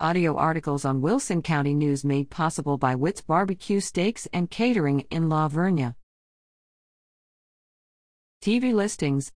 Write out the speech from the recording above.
Audio articles on Wilson County News made possible by Witt's Barbecue Steaks and Catering in La Vernia. TV listings